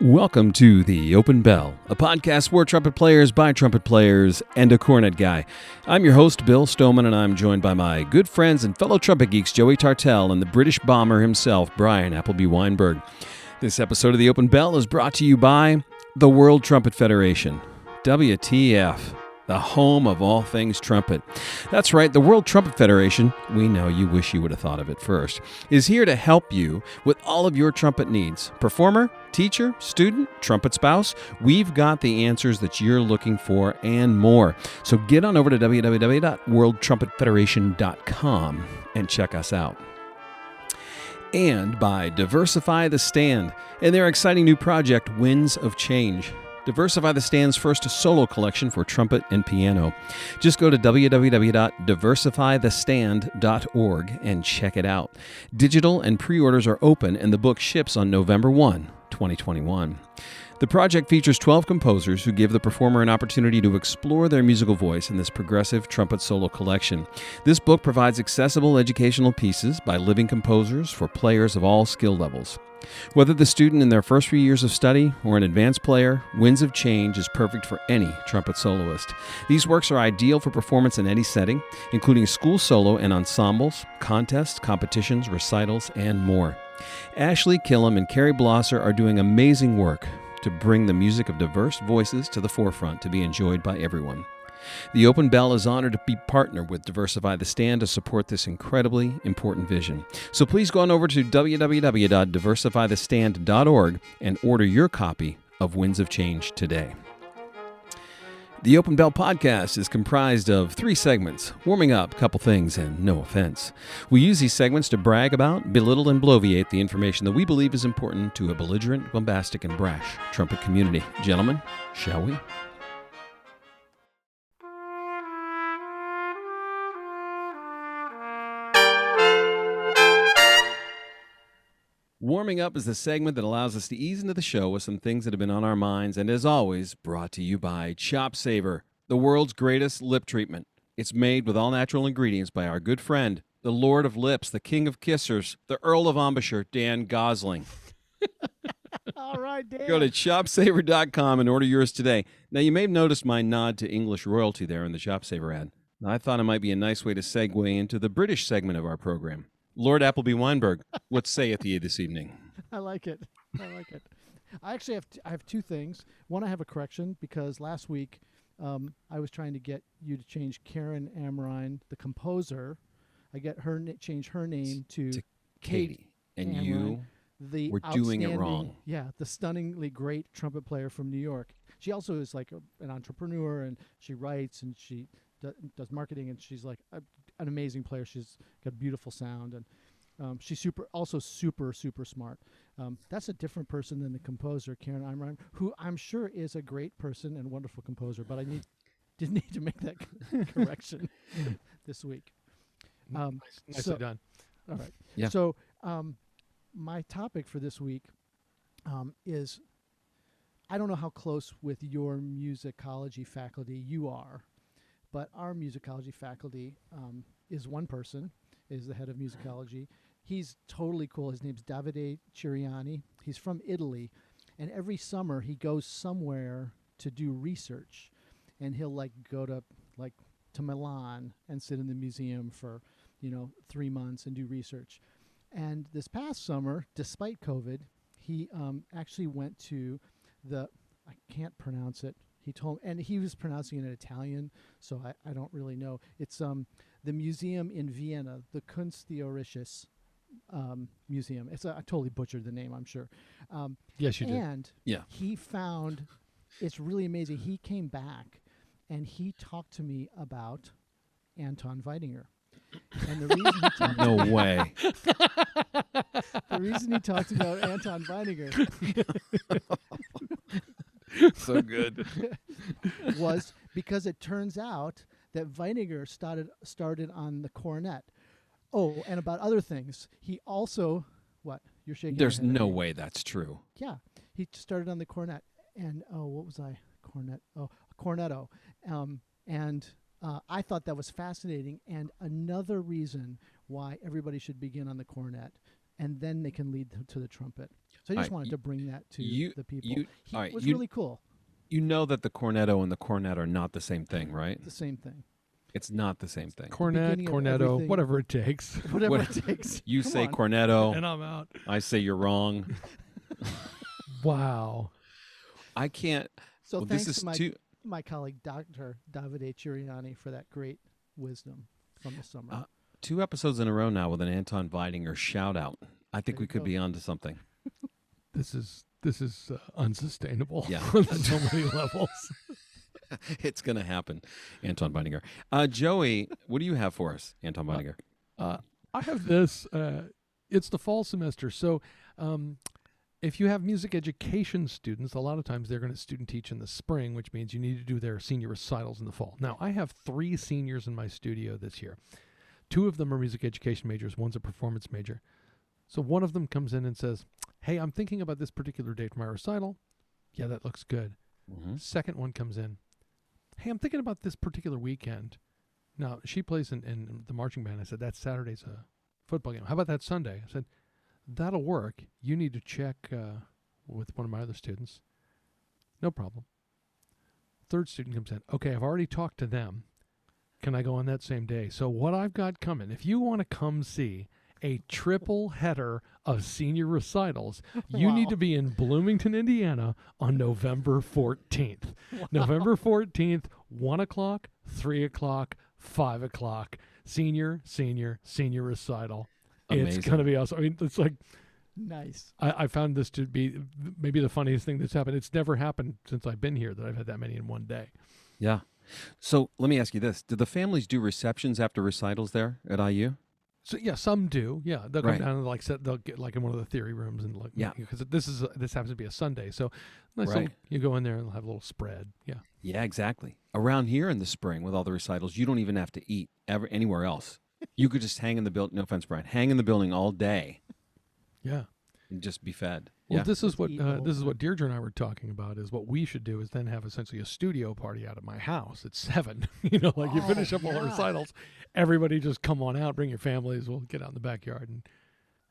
Welcome to The Open Bell, a podcast for trumpet players by trumpet players and a cornet guy. I'm your host, Bill Stoneman, and I'm joined by my good friends and fellow trumpet geeks, Joey Tartell and the British bomber himself, Bryan Appleby Wineberg. This episode of The Open Bell is brought to you by the World Trumpet Federation. WTF the home of all things trumpet. That's right, the World Trumpet Federation, we know you wish you would have thought of it first, is here to help you with all of your trumpet needs. Performer, teacher, student, trumpet spouse, we've got the answers that you're looking for and more. So get on over to www.worldtrumpetfederation.com and check us out and by Diversify the Stand and their exciting new project, Winds of Change. Diversify the Stand's first solo collection for trumpet and piano. Just go to www.diversifythestand.org and check it out. Digital and pre orders are open, and the book ships on November 1, 2021. The project features 12 composers who give the performer an opportunity to explore their musical voice in this progressive trumpet solo collection. This book provides accessible educational pieces by living composers for players of all skill levels. Whether the student in their first few years of study or an advanced player, Winds of Change is perfect for any trumpet soloist. These works are ideal for performance in any setting, including school solo and ensembles, contests, competitions, recitals, and more. Ashley Killam and Carrie Blosser are doing amazing work to bring the music of diverse voices to the forefront to be enjoyed by everyone. The Open Bell is honored to be partner with Diversify the Stand to support this incredibly important vision. So please go on over to www.diversifythestand.org and order your copy of Winds of Change today. The Open Bell podcast is comprised of three segments warming up, couple things, and no offense. We use these segments to brag about, belittle, and bloviate the information that we believe is important to a belligerent, bombastic, and brash trumpet community. Gentlemen, shall we? Warming Up is the segment that allows us to ease into the show with some things that have been on our minds, and as always, brought to you by Chop Saver, the world's greatest lip treatment. It's made with all natural ingredients by our good friend, the Lord of Lips, the King of Kissers, the Earl of Embouchure, Dan Gosling. all right, Dan. Go to chopsaver.com and order yours today. Now, you may have noticed my nod to English royalty there in the Chop Saver ad. I thought it might be a nice way to segue into the British segment of our program. Lord Appleby Wineberg, what saith ye this evening? I like it. I like it. I actually have t- I have two things. One, I have a correction because last week um, I was trying to get you to change Karen Amrine, the composer. I get her na- change her name to, To Kate Katie. And Amrine, you the were doing it wrong. Yeah, the stunningly great trumpet player from New York. She also is like a, an entrepreneur and she writes and she do, does marketing and she's like a, an amazing player. She's got beautiful sound and um, she's super, also super, super smart. Um, that's a different person than the composer Karen Imran, who I'm sure is a great person and wonderful composer. But I need did need to make that correction this week. Um, Nicely so- done. all right. Yeah. So, um, my topic for this week um, is I don't know how close with your musicology faculty you are, but our musicology faculty um, is one person, is the head of musicology. He's totally cool. His name's Davide Ceriani. He's from Italy, and every summer he goes somewhere to do research, and he'll like go to like to Milan and sit in the museum for you know three months and do research. And this past summer, despite COVID, he um, actually went to the I can't pronounce it. He told and he was pronouncing it in Italian, so I, I don't really know. It's um the museum in Vienna, the Kunsthistorisches um, museum. It's a, I totally butchered the name, I'm sure. Um, Yes, you did. and Yeah. he found it's really amazing. He came back and he talked to me about Anton Weidinger. And the reason he talked, No way. the reason he talked about Anton Weidinger so good. was because it turns out that Weidinger started started on the cornet. Oh, and about other things. He also what? You're shaking. your There's no way that's true. Yeah, he started on the cornet, and oh, what was I? Cornet. Oh, cornetto. Um, and uh, I thought that was fascinating. And another reason why everybody should begin on the cornet and then they can lead to the trumpet. So I just Alright, wanted y- to bring that to you- the people. you- He alright, was you- really cool. You know that the cornetto and the cornet are not the same thing, right? The same thing. It's not the same thing. Cornet, cornetto, whatever it takes. Whatever What- it takes. You Come say on. cornetto, and I'm out. I say you're wrong. Wow. I can't. So well, thanks this is to my, too. my colleague Dr. Davide Ceriani for that great wisdom from the summer. Uh, Two episodes in a row now with an Anton Weidinger shout out. I think There we could go. be onto something. This is this is uh, unsustainable Yeah. on so many levels. it's going to happen. Anton Weidinger. Uh, Joey, what do you have for us, Anton Weidinger? Uh, I have this. Uh, it's the fall semester, so um, if you have music education students, a lot of times they're going to student teach in the spring, which means you need to do their senior recitals in the fall. Now, I have three seniors in my studio this year. Two of them are music education majors. One's a performance major. So one of them comes in and says, "Hey, I'm thinking about this particular date for my recital. Yeah, that looks good." hmm Second one comes in. Hey, I'm thinking about this particular weekend. Now, she plays in, in the marching band. I said, that Saturday's a football game. How about that Sunday? I said, that'll work. You need to check uh, with one of my other students. No problem. Third student comes in. Okay, I've already talked to them. Can I go on that same day? So, what I've got coming, if you want to come see a triple header of senior recitals, you need to be in Bloomington, Indiana on November 14th. November 14th, 1 o'clock, 3 o'clock, 5 o'clock. Senior, senior, senior recital. It's going to be awesome. I mean, it's like, nice. I, I found this to be maybe the funniest thing that's happened. It's never happened since I've been here that I've had that many in one day. Yeah. So let me ask you this: Did the families do receptions after recitals there at IU? So yeah, some do. Yeah, they'll come Right. down and like set, they'll get like in one of the theory rooms and like Yeah. because this is a, this happens to be a Sunday, so nice Right. little- you go in there and they'll have a little spread. Yeah, Yeah, exactly. Around here in the spring with all the recitals, you don't even have to eat ever anywhere else. You could just hang in the building. No offense, Bryan. Hang in the building all day yeah. and just be fed. Well, yeah. this is what uh, this is what Deirdre and I were talking about. Is what we should do is then have essentially a studio party out at my house at seven. you know, like you Oh, finish up all the recitals, everybody just come on out, bring your families. We'll get out in the backyard and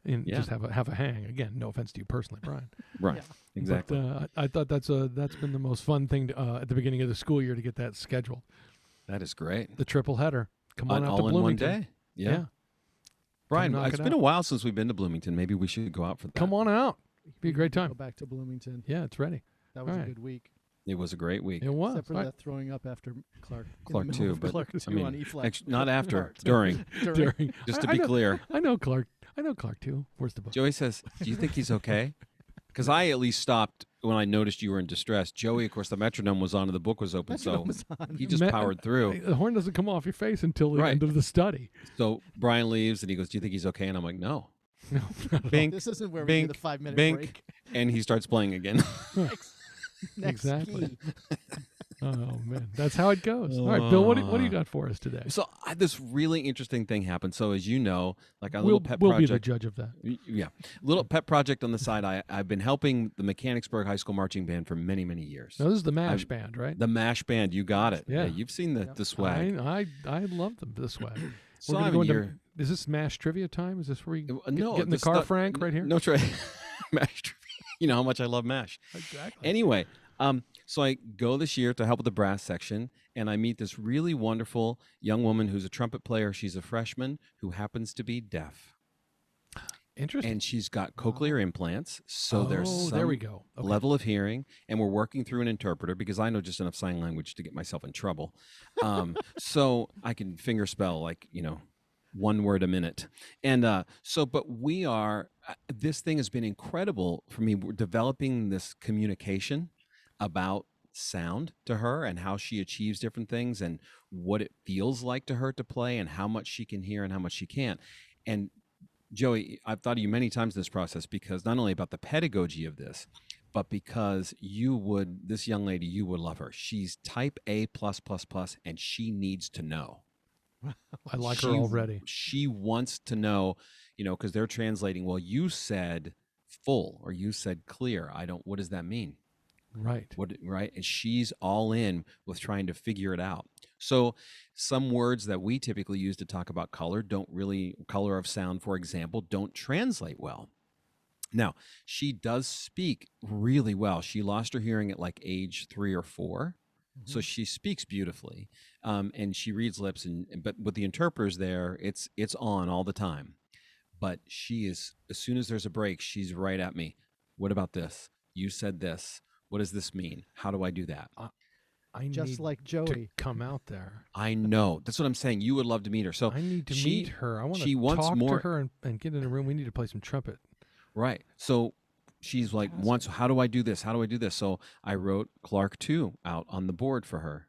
and Yeah. just have a have a hang. Again, no offense to you personally, Bryan. right. Yeah. Exactly. But, uh, I I thought that's a that's been the most fun thing to, uh, at the beginning of the school year to get that scheduled. that is great. The triple header. Come on On- out all to in one Bloomington. day. Yeah. Bryan, knock it's it been out. a while since we've been to Bloomington. Maybe we should go out for that. Come on out. Be a great time. Go back to Bloomington. Yeah, it's ready. That was Alright. a good week. It was a great week. It was. Except for right. that throwing up after Clarke. Clarke too, but Clarke I mean, on E flat. Not after, during. During. During. Just to I be know- clear. I know Clarke. I know Clarke too. Where's the book? Joey says, "Do you think he's okay?" Because I at least stopped when I noticed you were in distress. Joey, of course, the metronome was on and the book was open, so was he just Me- powered through. The horn doesn't come off your face until the Right. end of the study. So Bryan leaves and he goes, "Do you think he's okay?" And I'm like, "No." No, Bink, this isn't where we do the five minute bink. break. and he starts playing again. Next, next Exactly. oh man, that's how it goes. All right, Bill, what do, what do you got for us today? so I, this really interesting thing happened. So as you know, like a we'll little pet we'll be the judge of that. Yeah, little pet project on the side. I I've been helping the Mechanicsburg High School marching band for many many years. Now this is the Mash I've- band, right? The Mash Band, you got it. Yeah. you've seen the Yep. the swag. I, I I love them this way. So We're I gonna go into. Is this Mash trivia time? Is this where we Uh, get, no, get in the car, not- Frank, right here? No try. mash. trivia. You know how much I love mash. exactly. Anyway, um, so I go this year to help with the brass section, and I meet this really wonderful young woman who's a trumpet player. She's a freshman who happens to be deaf, Interesting. and she's got cochlear implants. So there's oh, some there we go. Okay. level of hearing, and we're working through an interpreter because I know just enough sign language to get myself in trouble. Um, so I can finger spell like you know one word a minute, and uh, so but we are. Uh, this thing has been incredible for me. We're developing this communication about sound to her and how she achieves different things and what it feels like to her to play and how much she can hear and how much she can't. And Joey, I've thought of you many times in this process because not only about the pedagogy of this, but because you would this young lady, you would love her. She's type A plus plus plus, and she needs to know. I like She- her already. She wants to know, you know, because they're translating. Well, you said full or you said clear. I don't. What does that mean? Right. What right? And she's all in with trying to figure it out. So some words that we typically use to talk about color don't really color of sound, for example, don't translate well. Now, she does speak really well. She lost her hearing at like age three or 4 so mm-hmm. she speaks beautifully, um, and she reads lips. And but with the interpreters there, it's it's on all the time. But she is as soon as there's a break, she's right at me. What about this? You said this. What does this mean? How do I do that? I Just need like to Joey. come out there. I know. That's what I'm saying. You would love to meet her. So I need to she- meet her. I want she to wants talk more- to her and, and get in a room. We need to play some trumpet. Right. So she's like, Fantastic. once, how do I do this? How do I do this? So I wrote Clarke 2 out on the board for her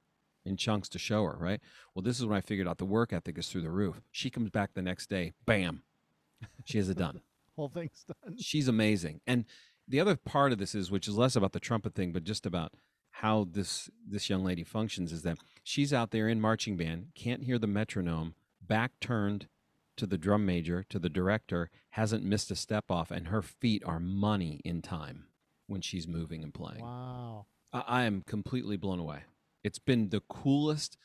in chunks to show her, right? Well, this is when I figured out the work ethic is through the roof. She comes back the next day, bam, she has it done. Whole thing's done. She's amazing. And the other part of this is, which is less about the trumpet thing, but just about how this this young lady functions is that she's out there in marching band, can't hear the metronome, back turned to the drum major, to the director, hasn't missed a step off, and her feet are money in time when she's moving and playing. Wow. I, I am completely blown away. It's been the coolest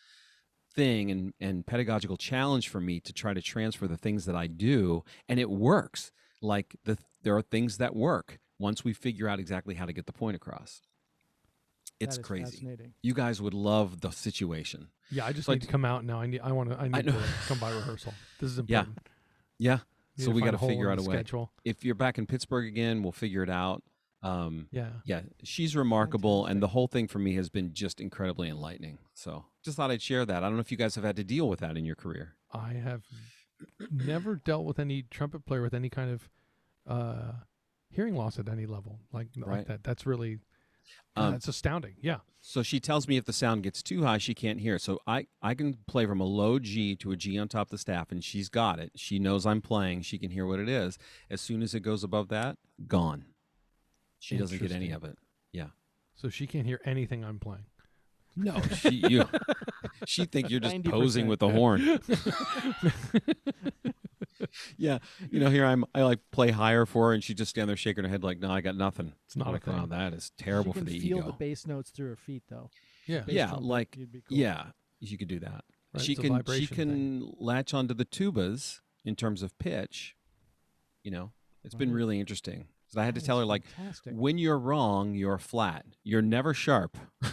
thing and, and pedagogical challenge for me to try to transfer the things that I do, and it works. Like the there are things that work once we figure out exactly how to get the point across. It's That is crazy. Fascinating. You guys would love the situation. Yeah, I just So I need to come out now. I need. I want to. I need know. to come by rehearsal. This is Yeah. important. Yeah. Need So we gotta figure out the a way. Schedule. If you're back in Pittsburgh again, we'll figure it out. Um, Yeah. yeah, she's remarkable, and the whole thing for me has been just incredibly enlightening. So just thought I'd share that. I don't know if you guys have had to deal with that in your career. I have never dealt with any trumpet player with any kind of uh, hearing loss at any level like like Right. that. That's really Um, that's astounding. Yeah. So she tells me if the sound gets too high, she can't hear. So I, I can play from a low G to a G on top of the staff, and she's got it. She knows I'm playing. She can hear what it is. As soon as it goes above that, gone. She doesn't get any of it. Yeah. So she can't hear anything I'm playing. No, she you, she think you're just 90%. posing with the horn. yeah, you know, here I'm. I like play higher for her, and she just stand there shaking her head like, "No, I got nothing." It's not I'm a like, "Wow, thing. that is terrible for the ego. she for can the feel ego. the bass notes through her feet, though. Yeah. Bass Yeah, trumpet, like- cool. Yeah, you could do that. Right, she it's a can she can thing. latch onto the tubas in terms of pitch. You know, it's been really interesting. I had to tell her like, fantastic. when you're wrong, you're flat. You're never sharp.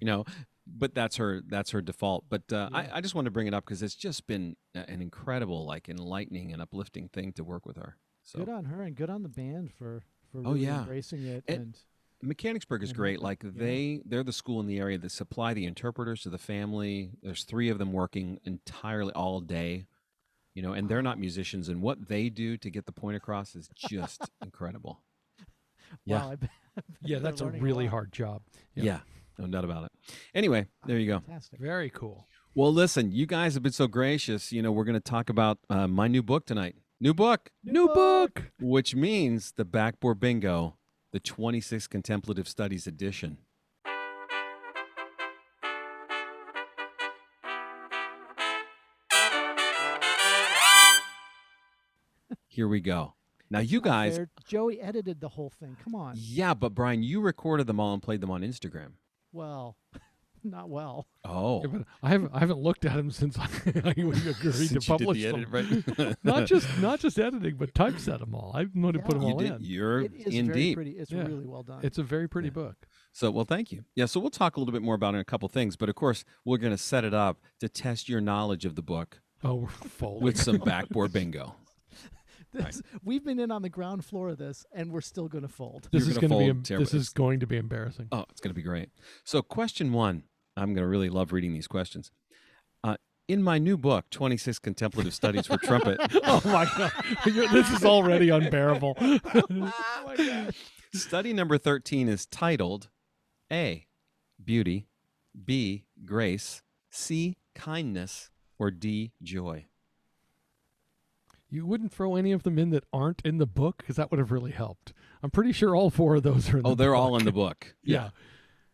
you know, but that's her that's her default. But uh, Yeah. I, I just wanted to bring it up because it's just been an incredible, like enlightening and uplifting thing to work with her. So good on her and good on the band for for Oh, really yeah. embracing it It- and Mechanicsburg is and great. Like yeah. they they're the school in the area that supply the interpreters to the family. There's three of them working entirely all day. You know, and they're not musicians and what they do to get the point across is just incredible. Yeah. wow, I bet, I bet Yeah, that's a really lot. hard job. Yeah. Yeah. No doubt about it. Anyway, there you go. Fantastic. Very cool. Well, listen, you guys have been so gracious. You know, we're going to talk about uh, my new book tonight. New book, New book. which means the Backbore Bingo, the 26 Contemplative Studies edition. Here we go. Now, you guys, fair. Joey edited the whole thing. Come on. yeah, but Bryan, you recorded them all and played them on Instagram. Well, not well. Oh, Yeah, but I haven't I haven't looked at him since I, I agreed Since to publish did them. edit, right? not just not just editing, but typeset them all. I know to put them you all did. in. You're It is in very deep. pretty. It's Yeah. really well done. It's a very pretty Yeah. book. So, well, thank you. Yeah, so we'll talk a little bit more about it in a couple things, but of course, we're going to set it up to test your knowledge of the book Oh, we're folding. with some backbore bingo. This, We've been in on the ground floor of this, and we're still going to fold. this You're is gonna be fold em- this is going to be embarrassing. Oh, it's going to be great. So, question one I'm going to really love reading these questions. Uh, in my new book, 26 Contemplative Studies for Trumpet, oh my god, You're- this is already unbearable. study number 13 is titled A, Beauty, B, Grace, C, Kindness, or D, Joy. You wouldn't throw any of them in that aren't in the book because that would have really helped. I'm pretty sure all four of those are in Oh, the they're book. all in the book. Yeah.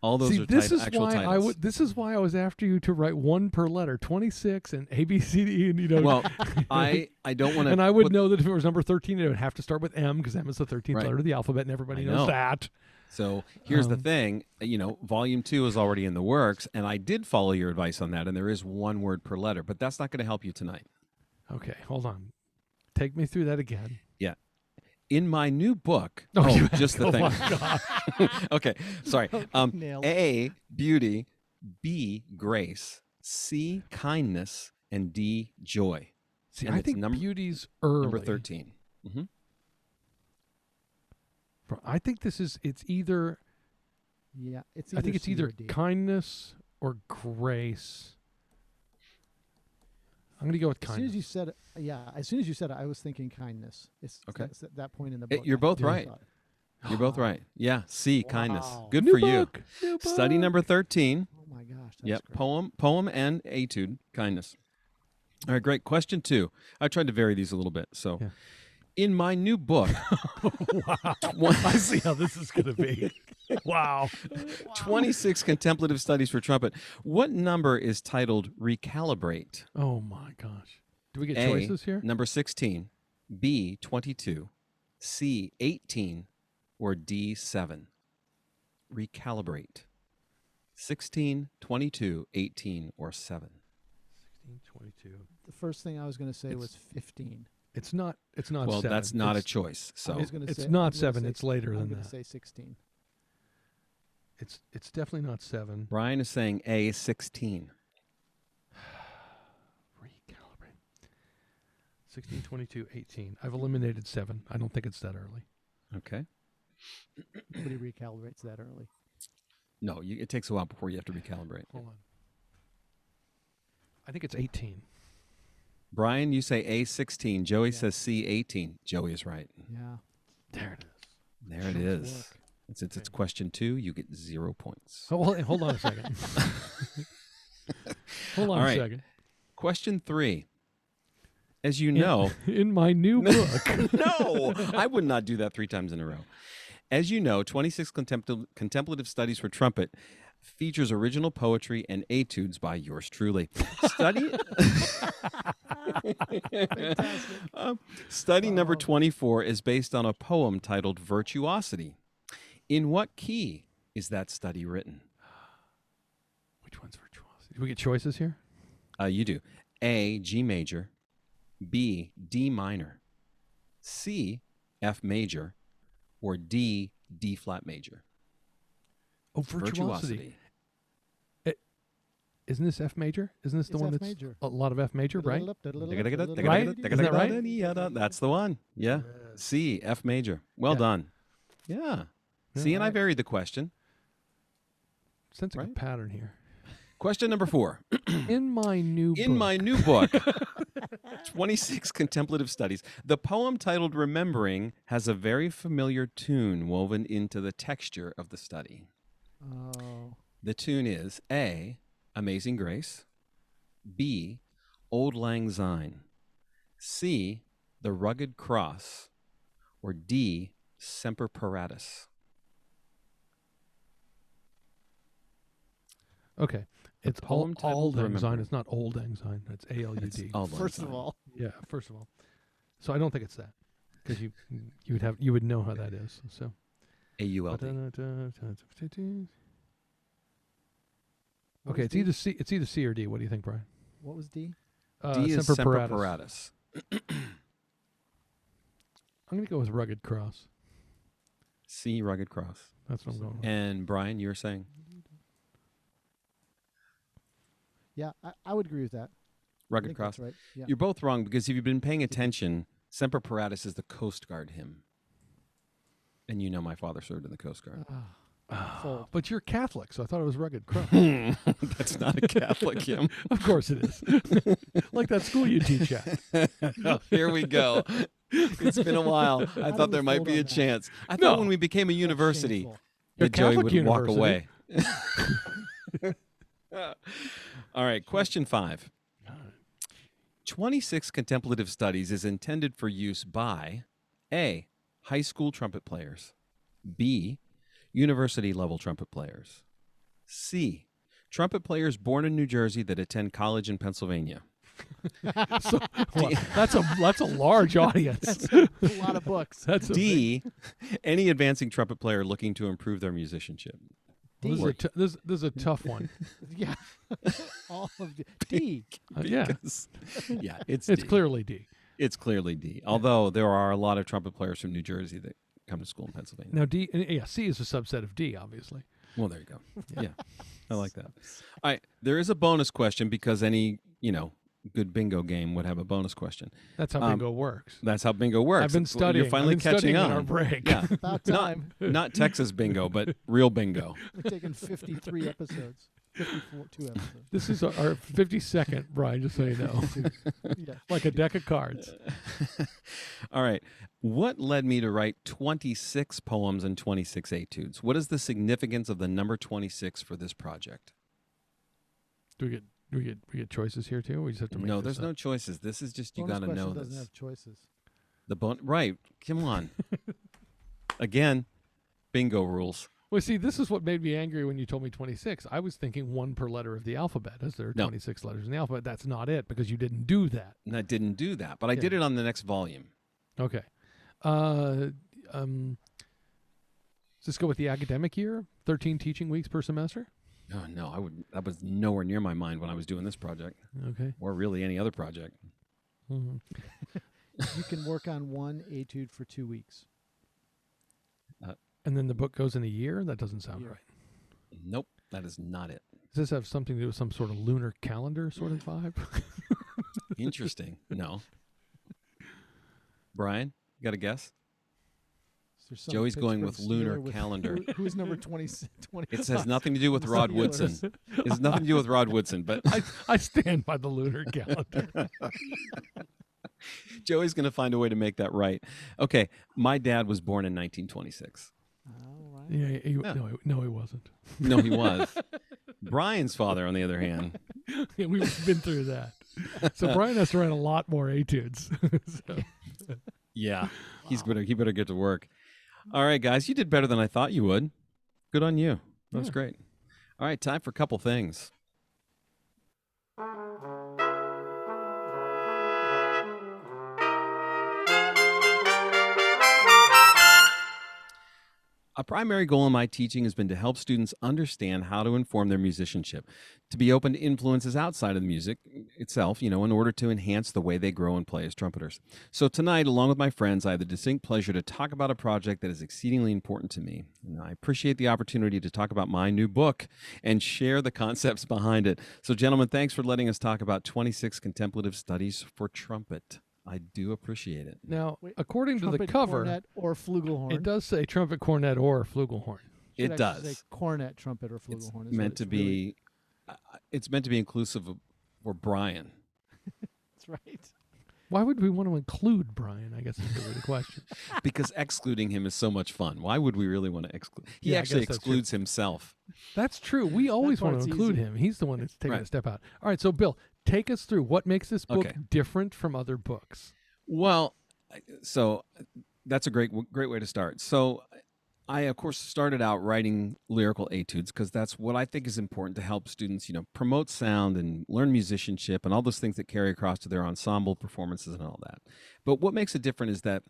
All those See, are this tit- is actual why titles. I would. This is why I was after you to write one per letter, 26 and A B C D, and you know. Well, I I don't want to. and I would know that if it was number 13, it would have to start with M because M is the 13th Right. letter of the alphabet, and everybody I knows know. that. So here's the Um, thing, you know, volume two is already in the works, and I did follow your advice on that, and there is one word per letter, but that's not going to help you tonight. Okay, hold on. Take me through that again. Yeah. In my new book, Oh, oh, just the oh thing. my God. okay, sorry. Um, A, beauty, B, grace, C, kindness, and D, joy. See, And I think number- beauty's early. Number 13. mm-hmm. I think this is. It's either. Yeah, it's. Either I think it's either kindness or grace. I'm gonna go with As soon kindness. as you said, it, yeah, as soon as you said it, I was thinking kindness. It's Okay. that's at that point in the book. you're both right. You're both right. Yeah, C, kindness. Good New for you. book, new Study book. number 13. Oh my gosh. That's Yep, great. poem, poem, and etude, kindness. All right, great. Question two. I tried to vary these a little bit. So, Yeah. In my new book, wow. I see how this is gonna be. wow. 26 contemplative studies for trumpet, what number is titled Recalibrate? Oh my gosh. Do we get A, choices here? Number 16, B, 22, C, 18, or D, 7? Recalibrate. 16, 22, 18, or 7. 16, 22. The first thing I was going to say It's- was 15. It's not. It's not. well, seven. that's not a choice. So, it's say, not I'm seven, say- it's later I'm than gonna that. say 16. It's it's definitely not seven. Bryan is saying A, 16. Recalibrate. 16, 22, 18. I've eliminated seven. I don't think it's that early. Okay. Nobody recalibrates that early. No, you, it takes a while before you have to recalibrate. Hold on. I think it's 18. Bryan, you say A16. Joey Yeah. says C18. Joey is right. Mm-hmm. Yeah. There it is. There it Nice work. And since it's question two, you get zero points. Oh, well, hold on a second. hold on All a right. second. Question three. As you know, In my new book. no, I would not do that three times in a row. As you know, 26 contempl- contemplative studies for trumpet features original poetry and etudes by yours truly. Study Um, study number 24 is based on a poem titled Virtuosity. In what key is that study written? Which one's virtuosity? Do we get choices here? Uh, you do. A, G major. B, D minor. C, F major. Or D, D flat major. Oh, virtuosity. Isn't this F major? Isn't this the It's one F that's major. a lot of F major, right? Right? Isn't that right? That's the one. Yeah. C, F major. Well Yeah. done. Yeah. Yeah, See, and I varied the question. Sensing a pattern here. Question number four. In my new In book. my new book, 26 Contemplative Studies, the poem titled Remembering has a very familiar tune woven into the texture of the study. Oh. The tune is A, Amazing Grace, B, Old Lang Syne, C, The Rugged Cross, or D, Semper Paratus. Okay. It's all, poem titled Auld Lang Syne. It's not Old Lang Syne. That's A L U It's D. Auld First of all, Yeah, first of all. So I don't think it's that. Because you you would have you would know how that is. So A U L D. what Okay, it's D? either C it's either C or D. What do you think, Bryan? What was D? Uh, D is Semper Semper Paratus. Paratus. I'm gonna go with Rugged Cross. C, Rugged Cross. That's what I'm going with. And Bryan, you were saying Yeah, I, I would agree with that. Rugged Cross. right. Yeah. You're both wrong because if you've been paying attention, Semper Paratus is the Coast Guard hymn. And you know my father served in the Coast Guard. Ah, Fold. but you're Catholic, so I thought it was Rugged Cross. That's not a Catholic hymn. of course it is. like that school you teach at. Oh, here we go. It's been a while. I thought there might be a that? chance. I No. thought when we became a university. That Joey would walk away. All right, question five. 26 contemplative studies is intended for use by A. High school trumpet players, B. University level trumpet players, C. Trumpet players born in New Jersey that attend college in Pennsylvania, so, well, that's a that's a large audience. That's a lot of books. That's a big- D, any advancing trumpet player looking to improve their musicianship. this, is D. a t- this, this is a tough one. Yeah. All of the D. Uh, yeah, Because- yeah, it's it's D. clearly D. It's clearly D. Although there are a lot of trumpet players from New Jersey that come to school in Pennsylvania. Now D, yeah, C is a subset of D, obviously. Well, there you go. Yeah, I like that. All right, there is a bonus question because any you know good bingo game would have a bonus question. That's how Um, bingo works. That's how bingo works. I've been studying. You're finally I've been catching studying on. on our break. Yeah, About not time. not Texas bingo, but real bingo. We've taken 53 episodes. 54, two episodes. This is our, our 52nd, Bryan, just so you know. Like a deck of cards. All right. What led me to write 26 poems and 26 etudes? What is the significance of the number 26 for this project? Do we get do we get we get choices here too? We just have to make No, there's up? no choices. This is just you got to question know doesn't have choices. The bon- right. Come on. Again, bingo rules. Well, see, this is what made me angry when you told me 26. I was thinking one per letter of the alphabet, as there are No. 26 letters in the alphabet. That's not it because you didn't do that. And I didn't do that, but I Yeah. did it on the next volume. Okay. Uh, um, let's just go with the academic year 13 teaching weeks per semester. Oh no, I would. That was nowhere near my mind when I was doing this project, Okay. or really any other project. Mhm. You can work on one etude for two weeks. And then the book goes in a year? That doesn't sound Year. Mm-hmm. Nope, that is not it. Does this have something to do with some sort of lunar calendar sort of vibe? Interesting. no. Bryan, you got a guess? Is there some Joey's going with lunar with- calendar. who- who's number 20? 20 It has nothing to do with Rod Woodson. It has nothing to do with Rod Woodson, but I, I stand by the lunar calendar. Joey's going to find a way to make that right. Okay, my dad was born in 1926. All right. yeah, he, Yeah. No, he, no, he wasn't. No, he was. Bryan's father, on the other hand, Yeah, We've been through that. So Bryan has to write a lot more etudes. so, yeah, he's better. He better get to work. All right, guys, you did better than I thought you would. Good on you. That was Yeah. great. All right, time for a couple things. A primary goal in my teaching has been to help students understand how to inform their musicianship, to be open to influences outside of the music itself, you know, in order to enhance the way they grow and play as trumpeters. So tonight, along with my friends, I have the distinct pleasure to talk about a project that is exceedingly important to me. And I appreciate the opportunity to talk about my new book and share the concepts behind it. So, gentlemen, thanks for letting us talk about 26 contemplative studies for trumpet. I do appreciate it. now, Wait, according to the cover, cornet, or flugelhorn. it does say trumpet, cornet, or flugelhorn. Should It actually does. Say cornet, trumpet, or flugelhorn. is what meant to it's really- be. uh, It's meant to be inclusive of for Bryan. That's right. Why would we want to include Bryan? I guess is really the question. because excluding him is so much fun. Why would we really want to exclude? He Yeah, actually guess true. excludes himself. That's true. We always want to include easy. him. He's the one that's taking a step out. All right, so Bill, take us through what makes this book Okay. different from other books. Well, so that's a great great way to start. So I of course started out writing lyrical etudes because that's what I think is important to help students, you know, promote sound and learn musicianship and all those things that carry across to their ensemble performances and all that. But what makes it different is that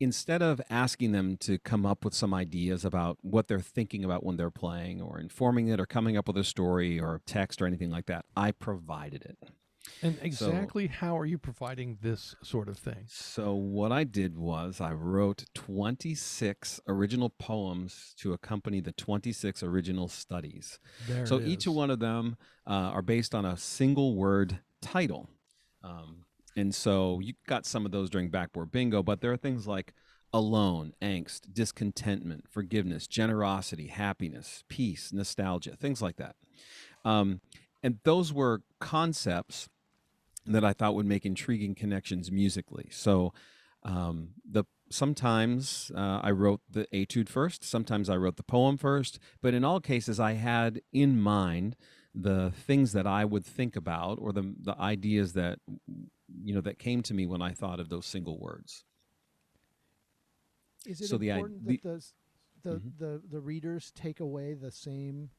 instead of asking them to come up with some ideas about what they're thinking about when they're playing or informing it or coming up with a story or text or anything like that, I provided it. And exactly how are you providing this sort of thing? So what I did was I wrote 26 original poems to accompany the 26 original studies. There so each one of them uh, are based on a single word title. Um, and so you got some of those during backbore bingo, but there are things like alone, angst, discontentment, forgiveness, generosity, happiness, peace, nostalgia, things like that. Um, and those were concepts that I thought would make intriguing connections musically. So um, the sometimes uh, I wrote the etude first, sometimes I wrote the poem first, but in all cases I had in mind the things that I would think about or the the ideas that you know that came to me when I thought of those single words. Is it So important the- that the, the, Mhm. the the readers take away the same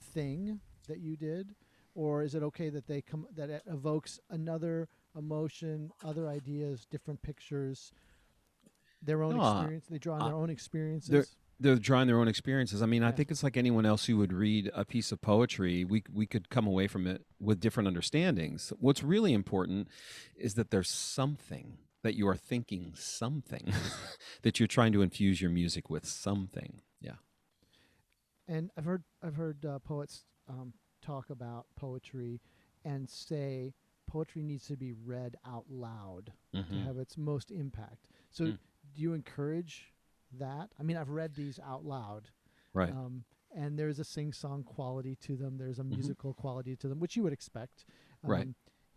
thing that you did, or is it okay that they come that it evokes another emotion, other ideas, different pictures, their own No, experience? They draw on uh, their own experiences. They're drawing their own experiences. I mean, I think it's like anyone else who would read a piece of poetry. We we could come away from it with different understandings. What's really important is that there's something that you are thinking something that you're trying to infuse your music with something. Yeah. And I've heard I've heard uh, poets um, talk about poetry and say poetry needs to be read out loud to Mhm. have its most impact. So, Mm. do you encourage that? I mean, I've read these out loud, Right. um, and there's a sing-song quality to them. There's a Mhm. musical quality to them, which you would expect. Um, Right.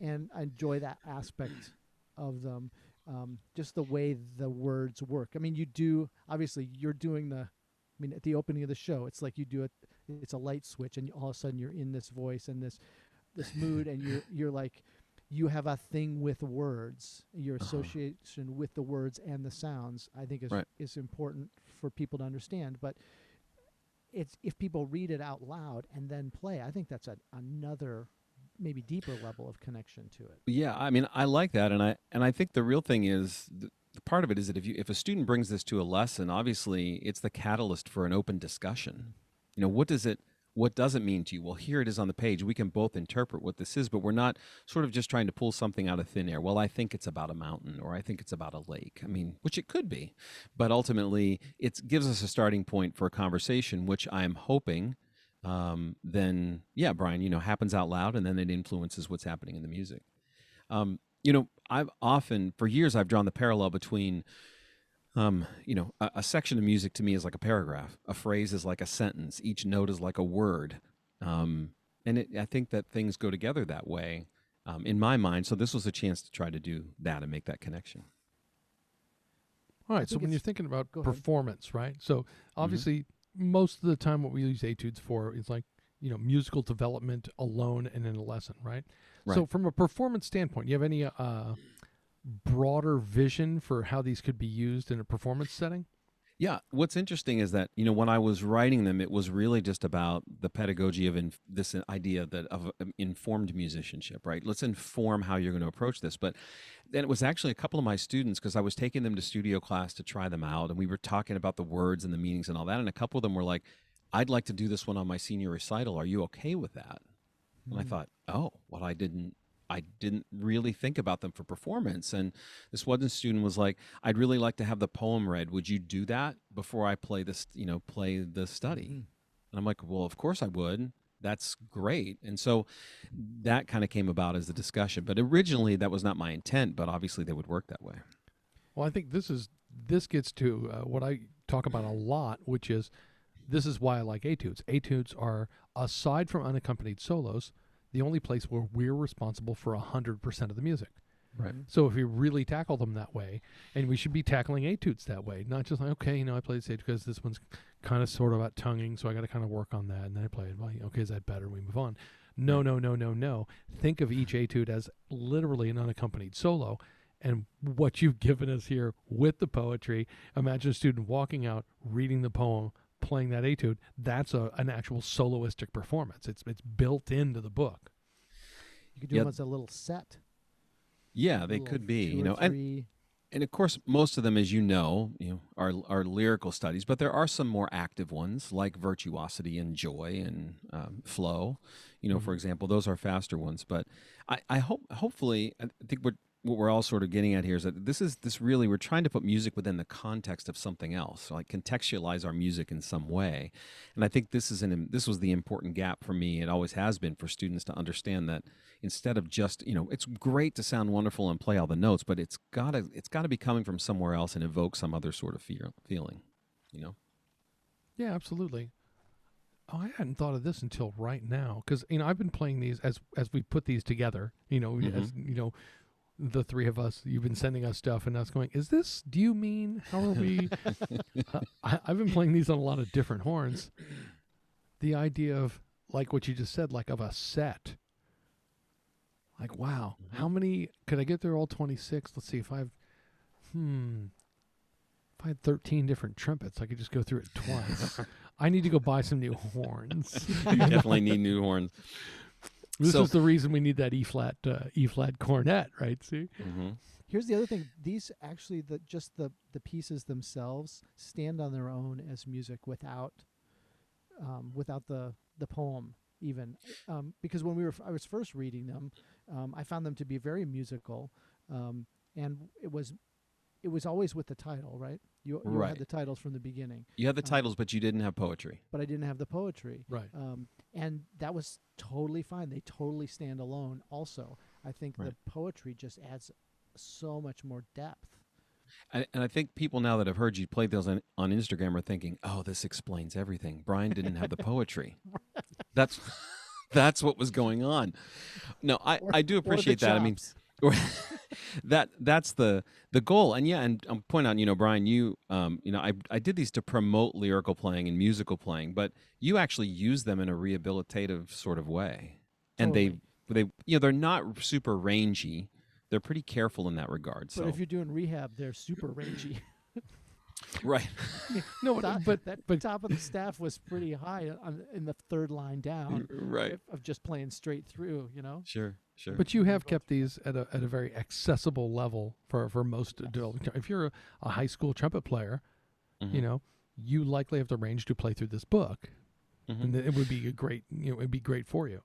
And I enjoy that aspect of them. Um, just the way the words work. I mean, you do obviously you're doing the. I mean, at the opening of the show, it's like you do it. It's a light switch, and all of a sudden you're in this voice and this this mood, and you're you're like you have a thing with words. Your Uh-huh. association with the words and the sounds, I think, is Right. is important for people to understand. But it's if people read it out loud and then play, I think that's a, another maybe deeper level of connection to it. Yeah, I mean, I like that, and I and I think the real thing is the part of it is that if you if a student brings this to a lesson, obviously it's the catalyst for an open discussion. You know, what does it what does it mean to you? Well, here it is on the page. We can both interpret what this is, but we're not sort of just trying to pull something out of thin air. Well, I think it's about a mountain, or I think it's about a lake. I mean, which it could be, but ultimately it gives us a starting point for a conversation, which I'm hoping um, then yeah, Bryan, you know, happens out loud, and then it influences what's happening in the music. Um, you know, I've often, for years, I've drawn the parallel between, um, you know, a, a section of music to me is like a paragraph, a phrase is like a sentence, each note is like a word, um, and it, I think that things go together that way um, in my mind. So this was a chance to try to do that and make that connection. All right. So when you're thinking about go ahead. performance, right? So Mm-hmm. obviously, most of the time, what we use etudes for is like you know musical development alone and in a lesson, right? So from a performance standpoint, you have any uh, broader vision for how these could be used in a performance setting? Yeah, what's interesting is that you know when I was writing them, it was really just about the pedagogy of inf- this idea that of um, informed musicianship, right? Let's inform how you're going to approach this. But then it was actually a couple of my students because I was taking them to studio class to try them out, and we were talking about the words and the meanings and all that. And a couple of them were like, "I'd like to do this one on my senior recital. Are you okay with that?" And I thought, "Oh, well, I didn't." I didn't really think about them for performance. And this one student was like, I'd really like to have the poem read. Would you do that before I play this, you know, play the study? Mm-hmm. And I'm like, well, of course I would. That's great. And so that kind of came about as the discussion. But originally that was not my intent, but obviously they would work that way. Well, I think this is this gets to uh, what I talk about a lot, which is this is why I like etudes. Etudes are aside from unaccompanied solos, the only place where we're responsible for hundred percent of the music. Right. Mm-hmm. So if we really tackle them that way, and we should be tackling etudes that way, not just like okay, you know, I played this etude because this one's kind of sort of about tonguing, so I got to kind of work on that, and then I play it. Well, okay, is that better? We move on. No, no, no, no, no. Think of each etude as literally an unaccompanied solo, and what you've given us here with the poetry. Imagine a student walking out, reading the poem, playing that etude. That's a, an actual soloistic performance. It's it's built into the book. You could do Yeah. them as a little set. Yeah, they could be, you know, and and of course most of them as you know you know are are lyrical studies but there are some more active ones like virtuosity and joy and um, flow you know for Mhm. example those are faster ones but i i hope hopefully i think what what we're all sort of getting at here is that this is this really we're trying to put music within the context of something else so like contextualize our music in some way and i think this is an this was the important gap for me it always has been for students to understand that instead of just you know it's great to sound wonderful and play all the notes but it's gotta it's gotta be coming from somewhere else and evoke some other sort of feel, feeling you know Yeah, absolutely. Oh, I hadn't thought of this until right now because you know I've been playing these as as we put these together. You know, mm-hmm. as you know, the three of us. You've been sending us stuff, and us going, "Is this? Do you mean? How are we?" uh, I, I've been playing these on a lot of different horns. The idea of like what you just said, like of a set. Like wow, how many could I get there? All twenty six. Let's see if I've. Hmm. If I had 13 different trumpets, I could just go through it twice. I need to go buy some new horns. you definitely need new horns This So- is the reason we need that E flat uh, E flat cornet, right? See, Mhm. Here's the other thing: these actually, the just the the pieces themselves stand on their own as music without, um, without the the poem even, um, because when we were f- I was first reading them, um, I found them to be very musical, um, and it was, it was always with the title, right? You, you Right. had the titles from the beginning, You had the Um, titles, but you didn't have poetry. but I didn't have the poetry. right? um, and that was totally fine. They totally stand alone. Also, I think Right. the poetry just adds so much more depth. And, and I think people now that have heard you play those on, on Instagram are thinking, "Oh, this explains everything." Bryan didn't have the poetry. That's that's what was going on. No, I, Or- I do appreciate that. I mean, chops. that that's the the goal. And yeah, and I'm point out, you know, Bryan, you um, you know, I I did these to promote lyrical playing and musical playing, but you actually use them in a rehabilitative sort of way. And Totally. they they you know, they're not super rangy. They're pretty careful in that regard. but So if you're doing rehab, they're super rangy. right. No, Top- but that but top of the staff was pretty high on, in the third line down right. of- of just playing straight through. You know, Sure, sure. But you have kept these at a at a very accessible level for for most adult. If you're a, a high school trumpet player, Mhm, you know, you likely have the range to play through this book, mhm. and it would be a great, you know, it'd be great for you.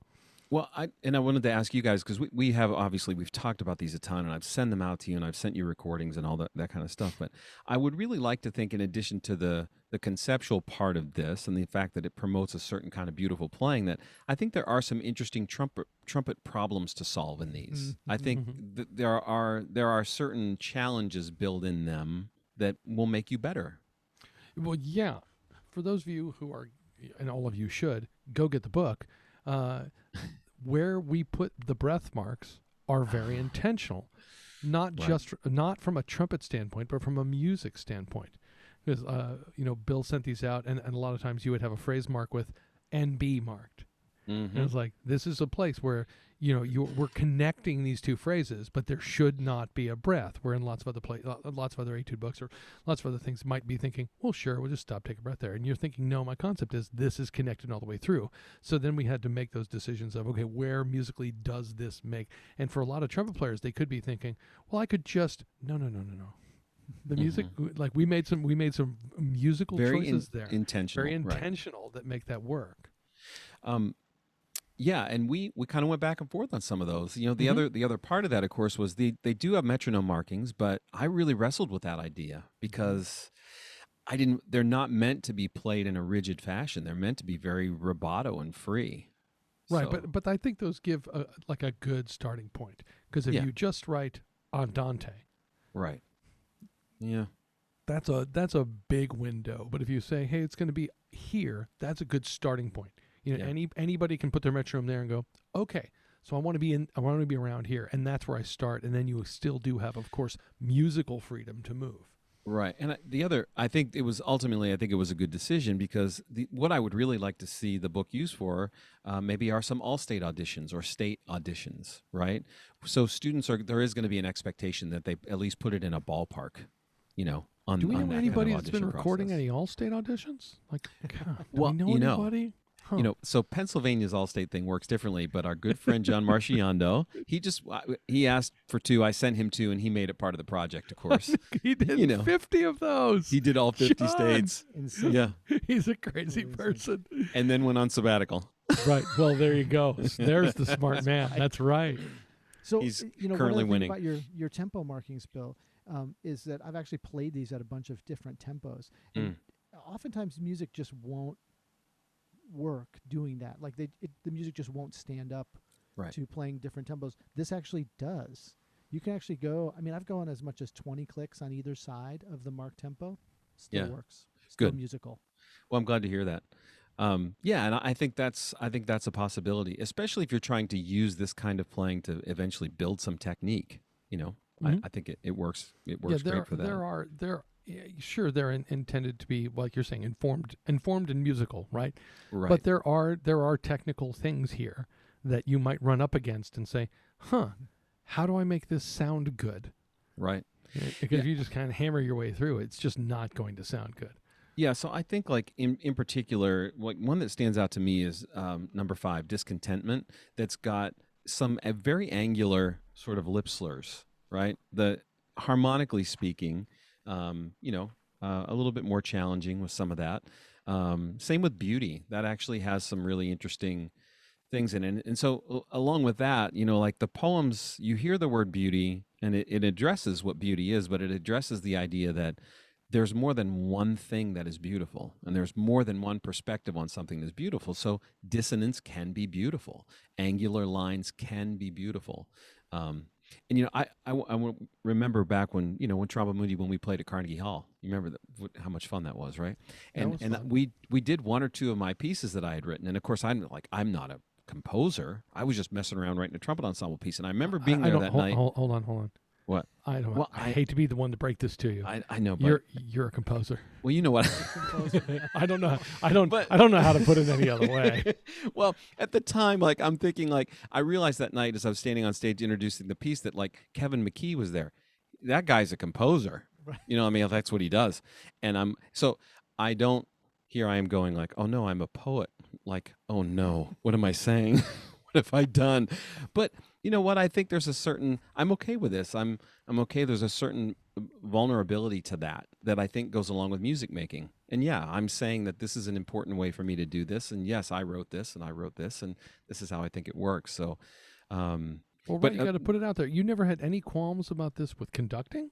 Well, I and I wanted to ask you guys because we, we have obviously we've talked about these a ton, and I've sent them out to you, and I've sent you recordings and all that that kind of stuff. But I would really like to think, in addition to the the conceptual part of this and the fact that it promotes a certain kind of beautiful playing, that I think there are some interesting trumpet trumpet problems to solve in these. Mm-hmm. I think mm-hmm. th- there are there are certain challenges built in them that will make you better. Well, yeah. For those of you who are, and all of you should go get the book. Uh, where we put the breath marks are very intentional, not Right. just not from a trumpet standpoint, but from a music standpoint. Because uh, you know, Bill sent these out, and, and a lot of times you would have a phrase mark with "NB" marked. Mm-hmm. And it's like this is a place where you know you we're connecting these two phrases, but there should not be a breath. we're in lots of other play, lots of other etude books or lots of other things might be thinking, well, sure, we'll just stop, take a breath there, and you're thinking, no, my concept is this is connected all the way through. So then we had to make those decisions of okay, where musically does this make? And for a lot of trumpet players, they could be thinking, well, I could just no, no, no, no, no. The music, like we made some, we made some musical Very in- choices there, intentional. very right. intentional that make that work. Um, yeah, and we we kind of went back and forth on some of those. You know, the Mhm. other the other part of that, of course, was the they do have metronome markings, but I really wrestled with that idea because I didn't. They're not meant to be played in a rigid fashion. They're meant to be very rubato and free. Right, So- but but I think those give a, like a good starting point because if Yeah. you just write Andante, right, yeah, that's a that's a big window. But if you say, hey, it's going to be here, that's a good starting point. You know, Yeah. any anybody can put their metronome there and go, okay, so I want to be in, I want to be around here, and that's where I start. And then you still do have, of course, musical freedom to move. right. And the other, I think it was ultimately, I think it was a good decision because the what I would really like to see the book used for, uh, maybe are some all-state auditions or state auditions, right? So students are there is going to be an expectation that they at least put it in a ballpark, you know. On, Do we know that kind of anybody that's been recording process. any All-State auditions? Like, God, do Well, we know you know, anybody? Huh. You know, so Pennsylvania's all-state thing works differently, but our good friend John Marciando, he just he asked for two, I sent him two, and he made it part of the project. Of course, he did you know. fifty of those. he did all fifty John! states. Insane. Yeah, He's a crazy Amazing. person. and then went on sabbatical. right. Well, there you go. There's the smart man. That's right. So He's uh, you know, currently one other winning. about your your tempo markings, Bill, um, is that I've actually played these at a bunch of different tempos, and Mm. oftentimes music just won't work doing that. Like they, it, the music just won't stand up Right. to playing different tempos. This actually does. You can actually go. I mean, I've gone as much as twenty clicks on either side of the mark tempo. Still Yeah. works. Still Good. musical. Well, I'm glad to hear that. Um, yeah, and I think that's I think that's a possibility, especially if you're trying to use this kind of playing to eventually build some technique. You know, Mhm. I, I think it, it works. It works yeah, there, great for that. there are there. Yeah, Sure, they're in, intended to be like you're saying, informed, informed and musical, right? right. But there are there are technical things here that you might run up against and say, "Huh, how do I make this sound good?" right. Because if you just kind of hammer your way through, it's just not going to sound good. Yeah, so I think like in in particular, like one that stands out to me is um, number five, discontentment. That's got some very angular sort of lip slurs, right? The harmonically speaking, um, you know, uh, a little bit more challenging with some of that. Um, same with beauty. That actually has some really interesting things in it. And so, along with that, you know, like the poems, you hear the word beauty and it, it addresses what beauty is, but it addresses the idea that there's more than one thing that is beautiful and there's more than one perspective on something that's beautiful. So, dissonance can be beautiful, angular lines can be beautiful. Um, and you know, I I remember back when you know when Tromba Mundi when we played at Carnegie Hall. You remember what- how much fun that was, right? And was and fun. we we did one or two of my pieces that I had written, and of course I'm like I'm not a composer. I was just messing around writing a trumpet ensemble piece, and I remember being I, I there don't, that hold, night. Hold, hold on, hold on. What? I don't. Well, I, I- hate to be the one to break this to you. I, I know, but you're you're a composer. well, you know what? I don't know. I don't. But- I don't know how to put it any other way. well, at the time, like I'm thinking, like I realized that night as I was standing on stage introducing the piece that like Kevin McKee was there. That guy's a composer. Right. You know, what I mean, that's what he does. And I'm so I don't. Here I am going like, oh no, I'm a poet. Like, oh no, what am I saying? what have I done? But you know what? I think there's a certain. I'm okay with this. I'm I'm okay. There's a certain vulnerability to that that I think goes along with music making. And yeah, I'm saying that this is an important way for me to do this. And yes, I wrote this and I wrote this and this is how I think it works. So, um, Well, But, you uh, got to put it out there. You never had any qualms about this with conducting.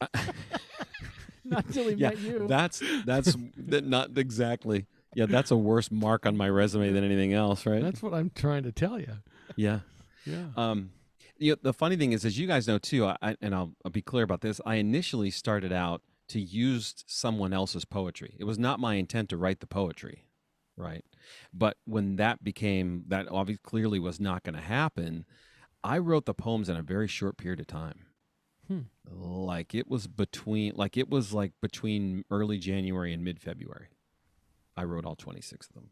Not until he yeah, met you. that's that's that not exactly. Yeah, that's a worse mark on my resume than anything else, right? That's what I'm trying to tell you. yeah. Yeah. Um, you know, the funny thing is, as you guys know too, I, and I'll, I'll be clear about this. I initially started out to use someone else's poetry. It was not my intent to write the poetry, right? But when that became that obviously clearly was not going to happen, I wrote the poems in a very short period of time. Hmm. Like it was between, like it was like between early January and mid February. I wrote all twenty six of them.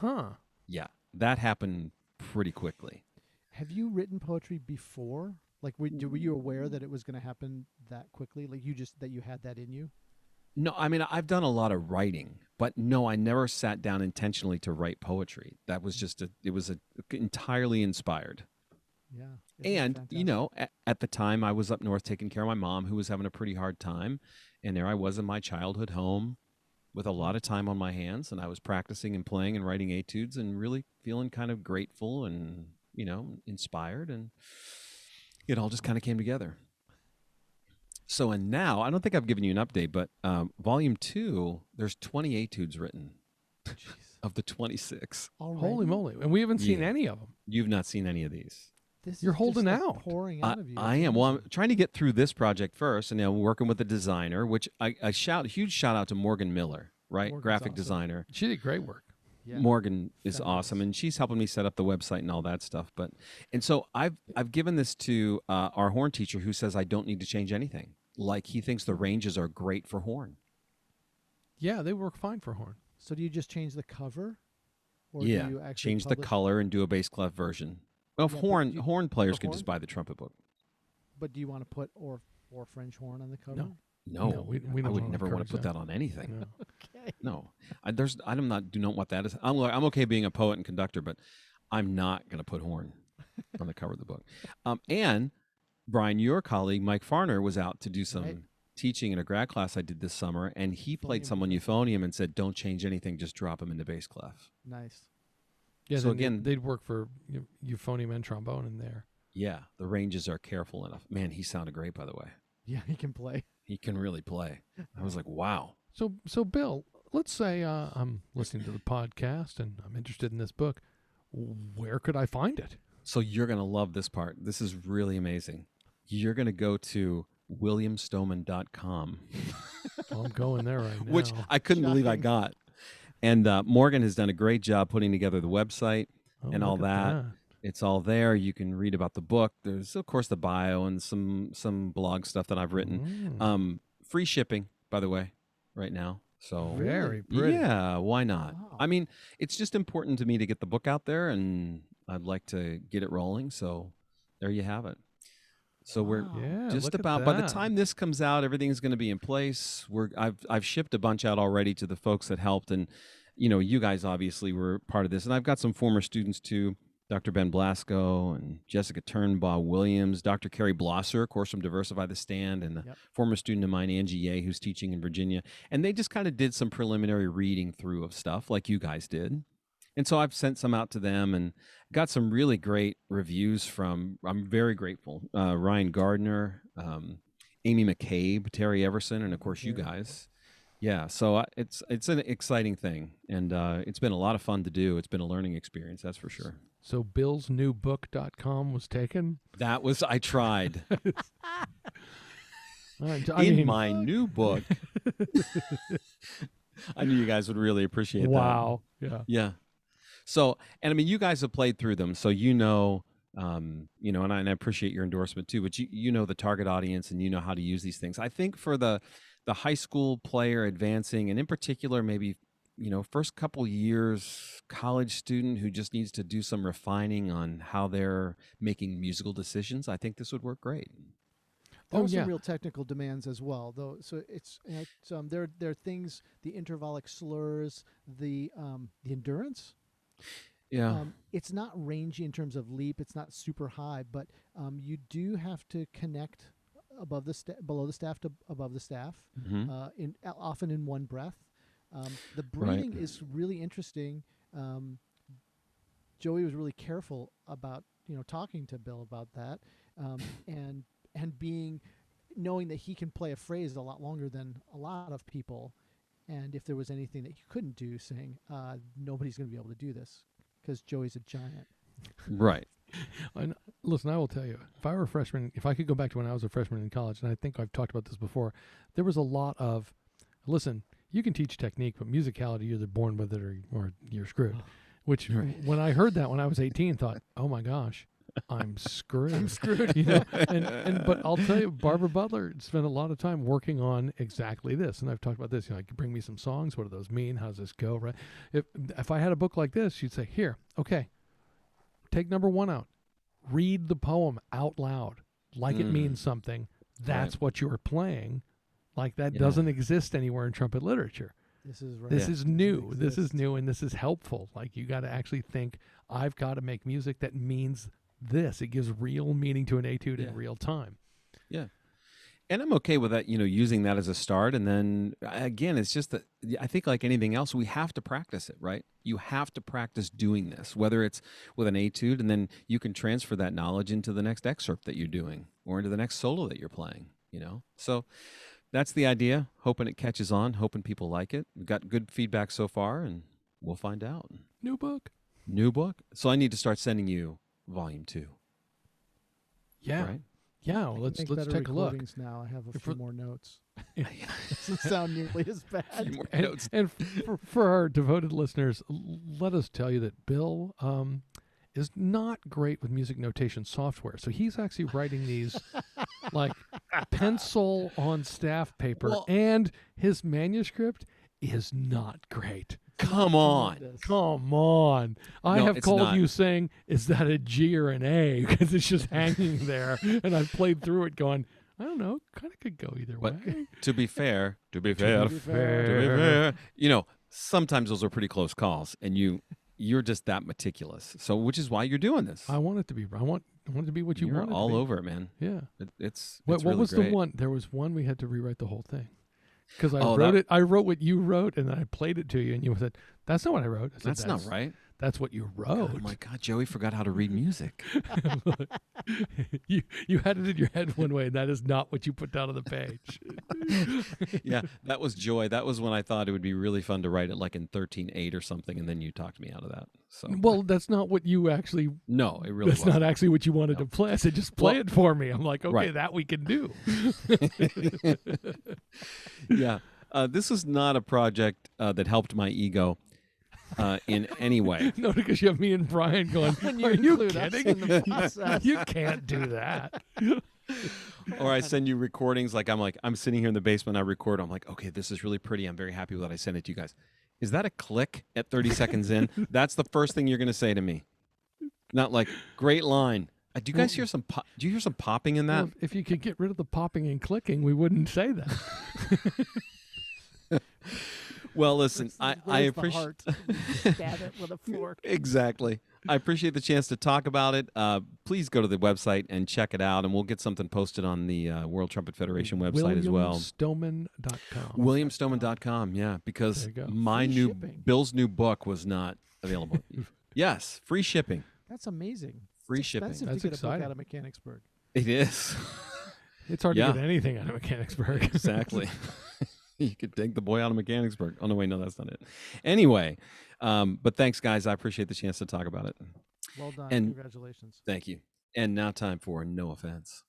Huh. Yeah, that happened pretty quickly. Have you written poetry before? Like, were, were you aware that it was going to happen that quickly? Like, you just that you had that in you? No, I mean I've done a lot of writing, but no, I never sat down intentionally to write poetry. That was just a it was a entirely inspired. Yeah. And you know, at, at the time I was up north taking care of my mom who was having a pretty hard time, and there I was in my childhood home with a lot of time on my hands and I was practicing and playing and writing etudes and really feeling kind of grateful and, you know, inspired and it all just kind of came together. So and now I don't think I've given you an update, but um, volume two, there's 20 etudes written Jeez. of the 26. Already? Holy moly! And we haven't seen Yeah. any of them. You've not seen any of these. This You're is holding just, like, out. pouring I, of you. I am. Well, I'm trying to get through this project first, and I'm working with a designer, which I, I shout huge shout out to Morgan Miller, right, Morgan's graphic awesome. designer. She did great work. Yeah. Morgan is Fabulous. awesome, and she's helping me set up the website and all that stuff. But and so I've I've given this to uh, our horn teacher, who says I don't need to change anything. Like he thinks the ranges are great for horn. Yeah, they work fine for horn. So do you just change the cover? Or yeah, do you actually change the publish- color and do a bass clef version. Well, if Yeah, horn you- horn players for can just buy the trumpet book. But do you want to put or or French horn on the cover? No. No, No, we- we I would never want to put that. that on anything. Yeah. Okay. No, I, there's. I'm not. Do not want that. Is I'm. I'm okay being a poet and conductor, but I'm not going to put horn on the cover of the book. Um, and Bryan, your colleague Mike Farner was out to do some Right. teaching in a grad class I did this summer, and he played Euphonium someone euphonium and said, "Don't change anything. Just drop him into bass clef." Nice. Yeah. So again- they'd work for eu- euphonium and trombone in there. Yeah, the ranges are careful enough. Man, he sounded great, by the way. Yeah, he can play. He can really play. I was like, wow. So, so Bill, let's say uh, I'm listening to the podcast and I'm interested in this book. Where could I find it? So you're going to love this part. This is really amazing. You're going to go to williamstoneman.com. Well, I'm going there right now. which I couldn't believe I got. And uh, Morgan has done a great job putting together the website. Oh, and all look at that. It's all there. You can read about the book. There's of course the bio and some some blog stuff that I've written. Mm. Um, free shipping, by the way, right now. So Very pretty. yeah, why not? Wow. I mean, it's just important to me to get the book out there, and I'd like to get it rolling. So there you have it. So we're Wow. Yeah, just about by the time this comes out, everything's going to be in place. We're I've I've shipped a bunch out already to the folks that helped, and you know you guys obviously were part of this, and I've got some former students too. Dr. Ben Blasco and Jessica Turnbaugh Williams, Dr. Carrie Blosser, of course, from Diversify the Stand, and a Yep. former student of mine, Angie Ye, who's teaching in Virginia. And they just kind of did some preliminary reading through of stuff like you guys did. And so I've sent some out to them and got some really great reviews from, I'm very grateful. Uh, Ryan Gardner, um, Amy McCabe, Terry Everson, and of course you guys. Yeah, so I- it's it's an exciting thing, and uh, it's been a lot of fun to do. It's been a learning experience, that's for sure. So billsnewbook.com was taken. That was I tried I, I in mean, my new book. I knew you guys would really appreciate that. wow. Yeah. Yeah. So, and I mean, you guys have played through them, so you know, um, you know, and I, and I appreciate your endorsement too. But you you know the target audience, and you know how to use these things. I think for the the high school player advancing, and in particular, maybe you know, first couple years college student who just needs to do some refining on how they're making musical decisions. I think this would work great. There Oh, are some yeah. real technical demands as well, though. So it's, it's um, there. There are things, the intervallic slurs, the um, the endurance. Yeah. Um, it's not rangy in terms of leap. It's not super high, but um, you do have to connect above the sta- below the staff to above the staff. Mhm. uh, in often in one breath. Um, the Right. breathing is really interesting. Um, Joey was really careful about you know talking to Bill about that, um, and and being knowing that he can play a phrase a lot longer than a lot of people, and if there was anything that he couldn't do, saying uh, nobody's going to be able to do this because Joey's a giant. right. And listen, I will tell you, if I were a freshman, if I could go back to when I was a freshman in college, and I think I've talked about this before, there was a lot of, listen, you can teach technique, but musicality, you're either born with it or, or you're screwed. Which, Right. when I heard that when I was 18, thought, oh my gosh, I'm screwed. I'm screwed. You know, and, and but I'll tell you, Barbara Butler spent a lot of time working on exactly this, and I've talked about this. You know, like bring me some songs. What do those mean? How does this go? Right? If if I had a book like this, she'd say, here, okay, take number one out, read the poem out loud, like it Mm. means something. That's what you're playing. Like that Yeah. doesn't exist anywhere in trumpet literature. This is right. This Yeah. is new. This is new, and this is helpful. Like you got to actually think. I've got to make music that means this. It gives real meaning to an etude Yeah. in real time. Yeah. And I'm okay with that, you know, using that as a start. And then uh, again, it's just that I think, like anything else, we have to practice it, right? You have to practice doing this, whether it's with an etude, and then you can transfer that knowledge into the next excerpt that you're doing or into the next solo that you're playing, you know? So that's the idea. Hoping it catches on, hoping people like it. We've got good feedback so far, and we'll find out. New book. New book. So I need to start sending you volume two, Yeah, right? yeah. Well, let's let's take a look. Now I have a If few we're- more notes. Doesn't sound nearly as bad. Few more And, notes. and for, for our devoted listeners, let us tell you that Bill um, is not great with music notation software. So he's actually writing these like pencil on staff paper, Well- and his manuscript is not great. Come on. Tremendous. Come on. I No, have called not. you saying, is that a G or an A? Because it's just hanging there. And I've played through it going, I don't know, kind of could go either But way. to be fair, to be fair, To be fair. to be fair, you know, sometimes those are pretty close calls, and you you're just that meticulous. So, which is why you're doing this. I want it to be, I want, I want it to be what you you're want it to all be. over it, man. Yeah. It, it's What, it's what really was great. the one? There was one we had to rewrite the whole thing. Because I Oh, wrote that- it, I wrote what you wrote, and then I played it to you, and you said, "That's not what I wrote." I said, That's, not right. That's what you God, wrote. oh my God, Joey forgot how to read music. you you had it in your head one way, and that is not what you put down on the page. yeah, that was joy. That was when I thought it would be really fun to write it like in thirteen eight or something, and then you talked me out of that. So, well, that's not what you actually. no, it really that's wasn't. not actually what you wanted No. to play. I said, just play Well- it for me. I'm like, okay, Right. that we can do. yeah, uh, this is not a project uh, that helped my ego uh, in any way. no, because you have me and Bryan going. When Are you you include us kidding? in the you can't do that. or I send you recordings like I'm like I'm sitting here in the basement I record I'm like okay this is really pretty I'm very happy with that I send it to you guys is that a click at 30 seconds in that's the first thing you're going to say to me not like great line Uh, do you guys hear some? Pop- do you hear some popping in that? Well, if, if you could get rid of the popping and clicking, we wouldn't say that. Well, listen, Where's- I I appreciate? Stab it with a fork. exactly. I appreciate the chance to talk about it. Uh, please go to the website and check it out, and we'll get something posted on the uh, World Trumpet Federation website as well. WilliamStoneman.com. WilliamStoneman.com, yeah, because There you go. my Free new shipping. Bill's new book was not available. yes, free shipping. That's amazing. Free it's shipping. expensive That's to get a exciting. book out of Mechanicsburg. It is. It's hard Yeah. to get anything out of Mechanicsburg. exactly. you could take the boy out of Mechanicsburg. Oh no, wait, no, that's not it. Anyway, um, but thanks, guys. I appreciate the chance to talk about it. Well done. And- Congratulations. Thank you. And now, time for no offense.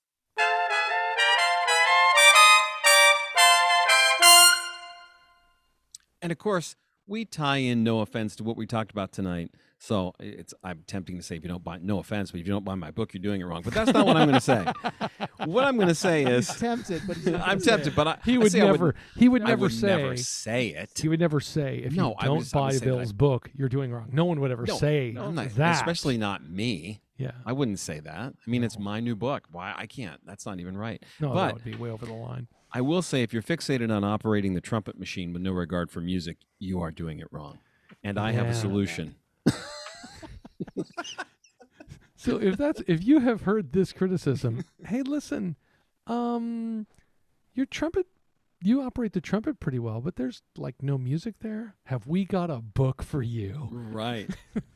And of course, we tie in no offense to what we talked about tonight. So it's I'm tempting to say if you don't buy no offense, but if you don't buy my book, you're doing it wrong. But that's not what I'm going to say. What I'm going to say is He's tempted, but I'm tempted, but I, he would I never. he would never would say. never say it. He would never say if No, you don't would buy I- Bill's book, you're doing wrong. No one would ever No, say no, not- that. especially not me. yeah. I wouldn't say that. I mean, it's my new book. Why I can't? That's not even right. no, but- that would be way over the line. I will say, if you're fixated on operating the trumpet machine with no regard for music, you are doing it wrong. And I have a solution. So if that's if you have heard this criticism, hey, listen, um, your trumpet, you operate the trumpet pretty well, but there's like no music there. Have we got a book for you? Right.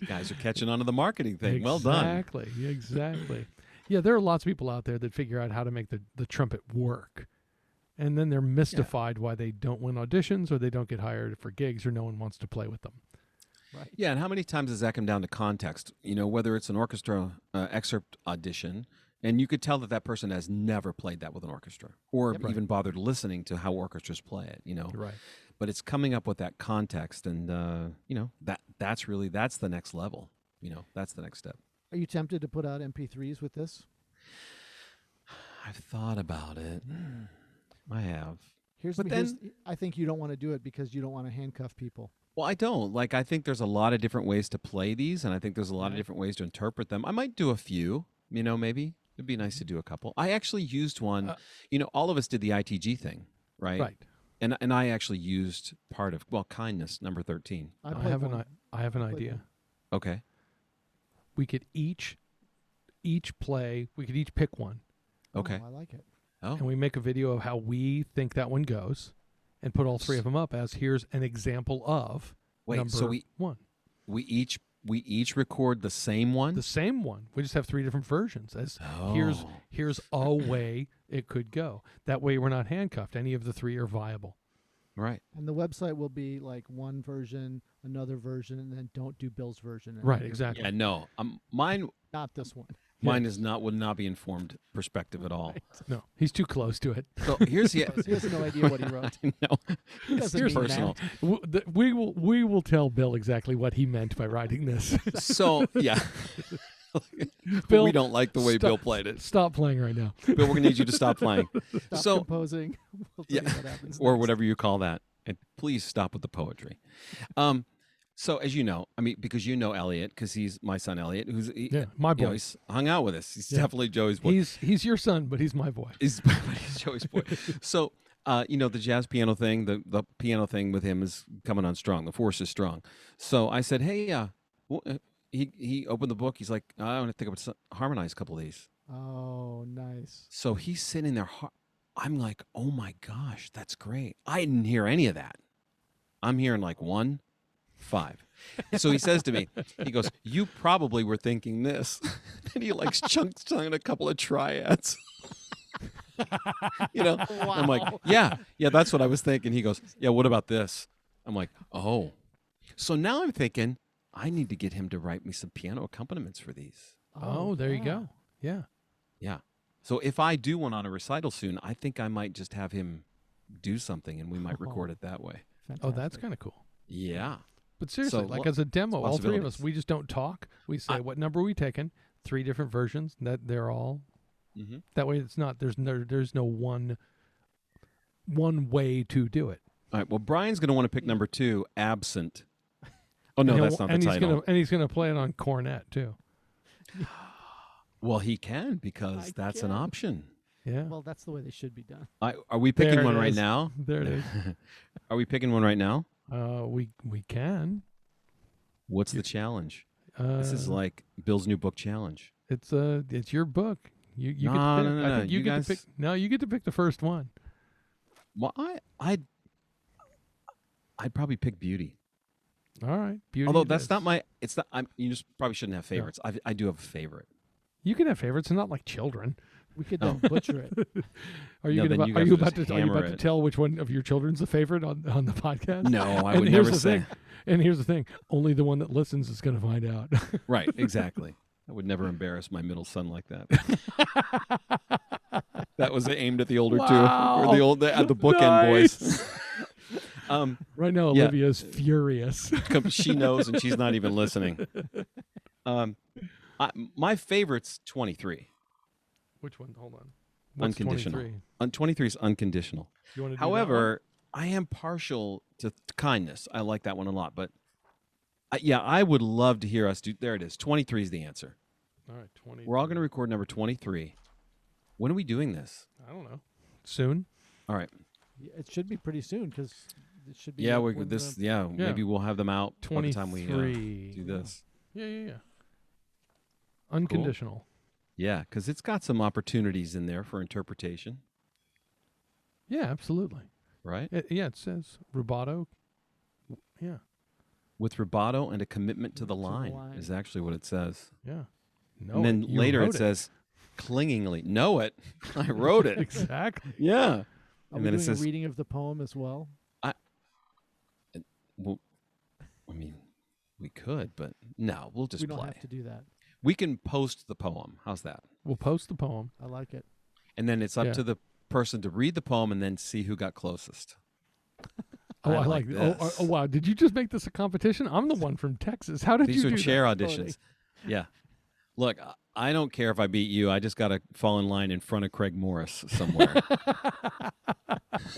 You guys are catching on to the marketing thing. Well done. Exactly. Exactly. Yeah, there are lots of people out there that figure out how to make the, the trumpet work. And then they're mystified why they don't win auditions or they don't get hired for gigs or no one wants to play with them. Right. Yeah, and how many times does that come down to context? You know, whether it's an orchestra uh, excerpt audition, and you could tell that that person has never played that with an orchestra or Yep. Right. even bothered listening to how orchestras play it. You know, Right. but it's coming up with that context, and uh, you know that that's really that's the next level. You know, that's the next step. Are you tempted to put out MP3s with this? I've thought about it. I have. Here's, But here's I think you don't want to do it because you don't want to handcuff people. Well, I don't. Like, I think there's a lot of different ways to play these, and I think there's a lot of different ways to interpret them. I might do a few, you know, maybe. It'd be nice to do a couple. I actually used one. Uh, you know, all of us did the ITG thing, right? Right. And and I actually used part of well, kindness number thirteen. I, I, have an one. I, I have an idea. Okay. We could each each play, we could each pick one Okay. Oh, I like it. Oh. and we make a video of how we think that one goes and put all three of them up as here's an example of Wait. number So we one. we each we each record the same one. The same one. We just have three different versions. As here's Oh. here's a way it could go. That way we're not handcuffed. Any of the three are viable. right. And the website will be like one version, another version, and then don't do Bill's version. Right, exactly. Yeah. No. Um. Mine. Not this one. Mine is not would not be informed perspective at all. No, he's too close to it. So here's the. He has no idea what he wrote. no. He doesn't Here's mean personal. that. W- We will we will tell Bill exactly what he meant by writing this. So yeah. Bill, we don't like the way stop- Bill played it. Stop playing right now. Bill, we're gonna need you to stop playing, Stop So- composing. We'll Yeah, what or next. whatever you call that, and please stop with the poetry. Um, so as you know, I mean, because you know Elliot, because he's my son Elliot, who's he, Yeah, my you know, boy. he's hung out with us. He's Yeah. definitely Joey's boy. He's he's your son, but he's my boy. He's, my he's Joey's boy. So. Uh, you know the jazz piano thing, the the piano thing with him is coming on strong. The force is strong. So I said, "Hey, uh, wh- uh, he he opened the book. He's like, I want to think about harmonize a couple of these." Oh, nice. So he's sitting there. har- I'm like, oh my gosh, that's great. I didn't hear any of that. I'm hearing like one, five. So he says to me, he goes, you probably were thinking this. and he like chunks on a couple of triads. you know, I'm like, yeah, yeah, that's what I was thinking. He goes, yeah, what about this? I'm like, oh. So now I'm thinking, I need to get him to write me some piano accompaniments for these. Oh, there you oh, go. Yeah. Yeah. So if I do one on a recital soon, I think I might just have him do something and we might record Oh. it that way. Oh, that's kind of cool. Yeah. But seriously, So, like what- as a demo, all three of us, we just don't talk. We say I- what number are we taking, three different versions. That they're all Mm-hmm. that way. It's not there's no there's no one one way to do it. All right. Well, Bryan's going to want to pick number two, absent. Oh no, that's not the and he's title. gonna and he's gonna play it on cornet too. Well, he can because I that's an option. Yeah. Well, that's the way they should be done. I, are we picking There it one right is. now? there it is. are we picking one right now? Uh, we we can. What's the challenge? Uh, This is like Bill's new book challenge. it's uh it's your book. You you get No, to no, pick. no, I no, think you, you get guys- to pick. No, you get to pick the first one. Well, I I I'd probably pick Beauty. All right. Beauty Although that's is. not my. It's not. I'm. You just probably shouldn't have favorites. I I do have a favorite. You can have favorites, and not like children. We could Oh. butcher it. Are you No, gonna about, you are you about to are you about hammer to tell which one of your children's the favorite on on the podcast? No, I And would never say. thing. And here's the thing: only the one that listens is going to find out. Right. Exactly. I would never embarrass my middle son like that. that was aimed at the older two, Wow. or the old at the bookend boys. um, right now, Yeah. Olivia's furious. she knows, and she's not even listening. Um, I, my favorite's twenty three. Which one? Hold on. What's Unconditional. 23? On twenty three is unconditional. You want to However, I am partial to th- kindness. I like that one a lot, but I, yeah, I would love to hear us do. There it is. Twenty three is the answer. all right, 20. We're all going to record number twenty three. When are we doing this? I don't know. Soon. All right. Y- It should be pretty soon because it should be. Yeah, up we when this. the- Yeah, Yeah. maybe we'll have them out by the time we uh, do this. Yeah, yeah, yeah. Unconditional. Yeah, because it's got some opportunities in there for interpretation, Yeah, absolutely. right? It, yeah, it says rubato. Yeah, With rubato and a commitment to the To the line, line. is actually what it says. yeah. No, and then you later wrote it says, clingingly. Know it. I wrote it. exactly. yeah. Are and we then it doing says- a reading of the poem as well? Well, I mean, we could, but no, we'll just we don't play. have to do that. We can post the poem. How's that? We'll post the poem. I like it. And then it's up Yeah. to the person to read the poem and then see who got closest. Oh, I, like. Oh, oh, this. Oh, oh, wow! Did you just make this a competition? I'm the one from Texas. How did These you These are do chair that? auditions. Yeah. Look, I- don't care if I beat you. I just got to fall in line in front of Craig Morris somewhere.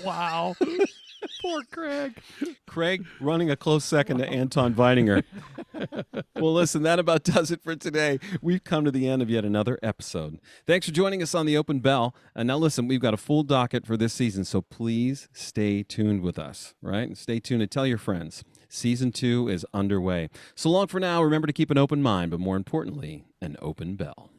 Wow. Poor Craig. Craig running a close second to Anton Weidinger. well, listen, that about does it for today. We've come to the end of yet another episode. Thanks for joining us on the Open Bell. And now, listen, we've got a full docket for this season, so please stay tuned with us, right? Stay tuned and tell your friends. Season two is underway. So long for now. Remember to keep an open mind, but more importantly, an open bell.